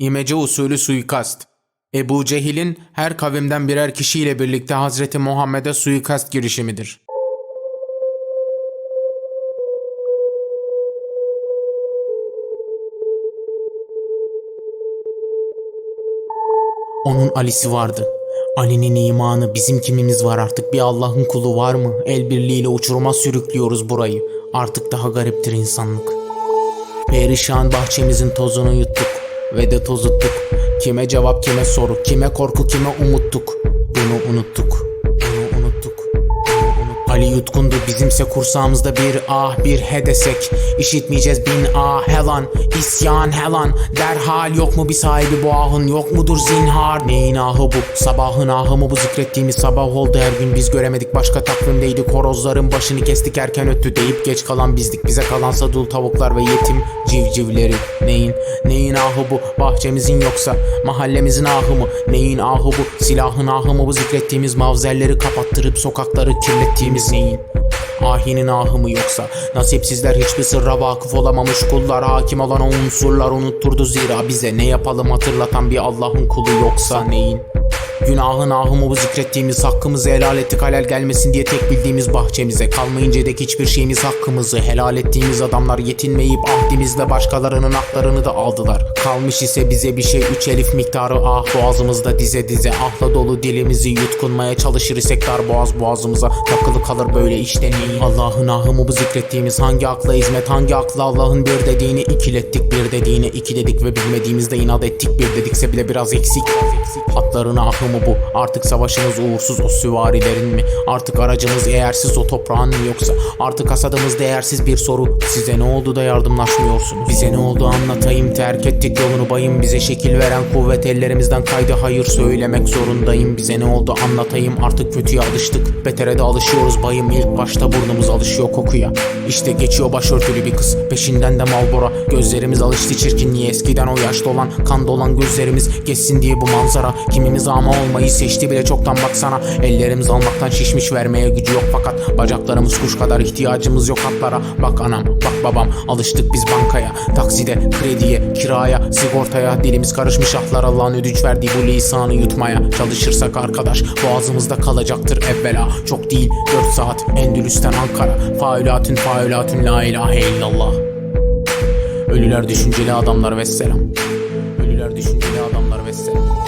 İmece usulü suikast. Ebu Cehil'in her kavimden birer kişiyle birlikte Hazreti Muhammed'e suikast girişimidir. Onun Ali'si vardı. Ali'nin imanı bizim kimimiz var artık bir Allah'ın kulu var mı? El birliğiyle uçuruma sürüklüyoruz burayı. Artık daha gariptir insanlık. Perişan bahçemizin tozunu yuttuk ve de tozuttuk. Kime cevap kime soru, kime korku kime umuttuk. Bunu unuttuk. Ali yutkundu bizimse kursağımızda bir ah bir he desek. İşitmeyeceğiz bin ah helan isyan helan. Derhal yok mu bir sahibi bu ahın yok mudur zinhar? Neyin ahı bu? Sabahın ahı mı bu? Zikrettiğimiz sabah oldu her gün biz göremedik. Başka takvimdeydi Horozların başını kestik. Erken öttü deyip geç kalan bizdik. Bize kalansa dul tavuklar ve yetim civcivleri. Neyin neyin ahı bu? Bahçemizin yoksa mahallemizin ahı mı? Neyin ahı bu? Silahın ahı mı bu? Zikrettiğimiz mavzerleri kapattırıp sokakları kirlettiğimiz neyin Ahinin ahı mı yoksa? Nasipsizler hiçbir sırra vakıf olamamış kullar. Hakim olan o unsurlar unutturdu zira. Bize Ne yapalım hatırlatan bir Allah'ın kulu yoksa neyin Günahın ahı mı bu zikrettiğimiz hakkımızı helal ettik halal gelmesin diye tek bildiğimiz bahçemize. Kalmayınca dek hiçbir şeyimiz hakkımızı helal ettiğimiz adamlar yetinmeyip ahdimizle başkalarının haklarını da aldılar. Kalmış ise bize bir şey üç elif miktarı ah boğazımızda dize dize. Ahla dolu dilimizi yutkunmaya çalışır isek dar boğaz boğazımıza. Takılı kalır böyle işte neyin? Allah'ın ahı mı bu zikrettiğimiz hangi akla hizmet hangi akla Allah'ın bir dediğini? İkilettik bir dediğini iki dedik ve bilmediğimizde inat ettik. Bir dedikse bile biraz eksik. Hatların ahı mı bu? Artık savaşımız uğursuz o süvarilerin mi? Artık aracımız eğersiz o toprağın mı yoksa? Artık hasadımız değersiz bir soru. Size ne oldu da yardımlaşmıyorsunuz? Bize ne oldu anlatayım terk ettik yolunu bayım. Bize şekil veren kuvvet ellerimizden kaydı. Hayır söylemek zorundayım. Bize ne oldu anlatayım artık kötüye alıştık. Betere de alışıyoruz bayım. İlk başta burnumuz alışıyor kokuya. İşte geçiyor başörtülü bir kız. Peşinden de malbora Gözlerimiz alıştı çirkinliğe. Eskiden o yaşta olan Kan dolan gözlerimiz geçsin diye bu manzara. Kimimiz ama olmayı seçti bile çoktan baksana Ellerimiz almaktan şişmiş vermeye gücü yok fakat Bacaklarımız kuş kadar ihtiyacımız yok hatlara Bak anam bak babam alıştık biz bankaya. Takside krediye kiraya sigortaya. Dilimiz karışmış ahlar Allah'ın ödünç verdiği bu lisanı yutmaya. Çalışırsak arkadaş boğazımızda kalacaktır evvela. Çok değil 4 saat Endülüs'ten Ankara. Faulatün faulatün la ilahe illallah. Ölüler düşünceli adamlar vesselam. Ölüler düşünceli adamlar vesselam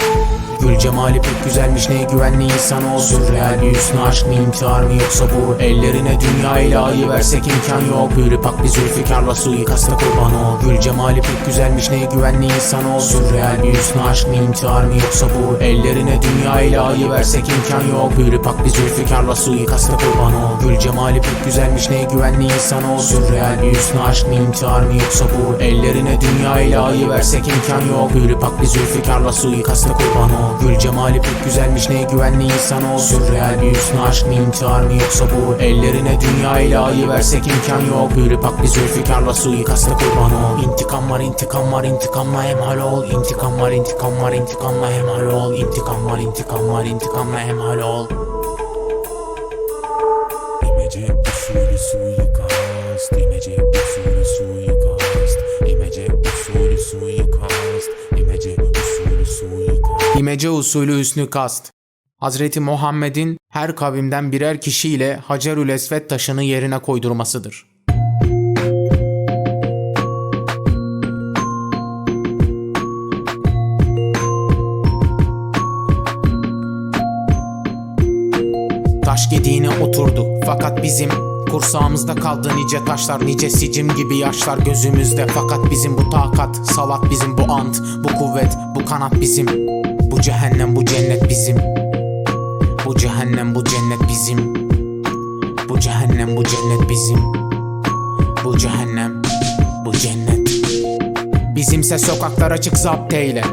cemali pek güzelmiş ne güvenli insan ol Sürreal bir hüsnü aşk mı intihar mı yoksa bu? Ellerine dünya ilahi versek imkan yok. Hürri pak bir zülfikarla suikasta kurban ol. Gül cemali pek güzelmiş ne güvenli insan ol Sürreal bir hüsnü aşk mı intihar mı yoksa bu? Ellerine dünya ilahi versek imkan yok. Hürri pak bir zülfikarla suikasta kurban ol. Gül cemali pek güzelmiş ne güvenli insan ol Sürreal bir hüsnü aşk mı intihar mı yoksa bu? Ellerine dünya ilahi versek imkan yok. Hürri pak bir zülfikarla suikasta kurban ol. Gül cemali pek güzelmiş ne güvenli insan ol Sürreal bir hüsnü aşk mı intihar mı yoksa bu? Ellerine dünya ilahi versek imkan yok. Hürri pak bir zülfikarla suikasta kurban ol. İntikam var intikam var intikamla hemhal ol. İntikam var intikam var intikamla hemhal ol. İntikam var intikam var intikamla hemhal ol. İmece usulü suikast İmece usulü hüsnü kast. Hazreti Muhammed'in her kavimden birer kişiyle Hacerül Esved taşını yerine koydurmasıdır. Taş gediğine oturdu fakat bizim Kursağımızda kaldı nice taşlar nice sicim gibi yaşlar gözümüzde Fakat bizim bu takat salat bizim bu ant Bu kuvvet bu kanat bizim cehennem bu cennet bizim. Bu cehennem bu cennet bizim. Bu cehennem bu cennet bizim. Bu cehennem bu cennet. Bizimse sokaklar açık zapt eyle.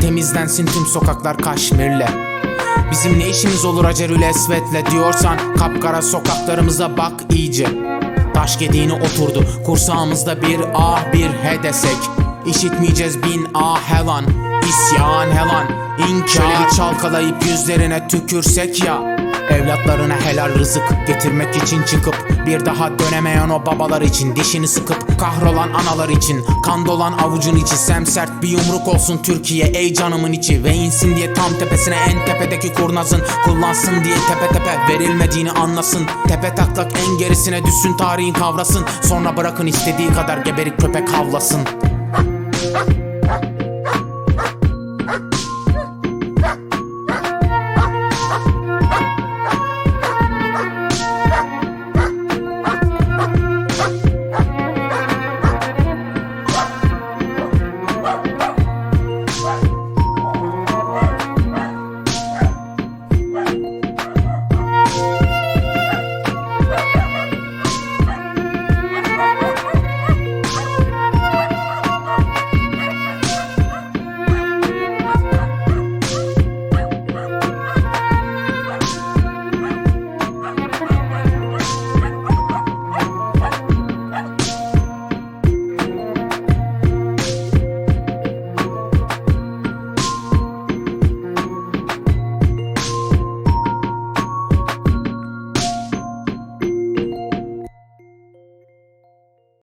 Temizlensin tüm sokaklar kaşmirle. Bizim ne işimiz olur Hacerül Esved'le diyorsan Kapkara sokaklarımıza bak iyice. Taş gediğine oturdu kursağımızda bir ah bir he desek. İşitmeyeceğiz bin ah helan isyan helan İnkar çalkalayıp yüzlerine tükürsek ya Evlatlarına helal rızık getirmek için çıkıp Bir daha dönemeyen o babalar için Dişini sıkıp kahrolan analar için Kan dolan avucun içi semsert bir yumruk olsun Türkiye ey canımın içi Ve insin diye tam tepesine en tepedeki kurnazın Kullansın diye tepe tepe verilmediğini anlasın. Tepe taklak en gerisine düşsün tarihin kavrasın Sonra bırakın istediği kadar geberik köpek havlasın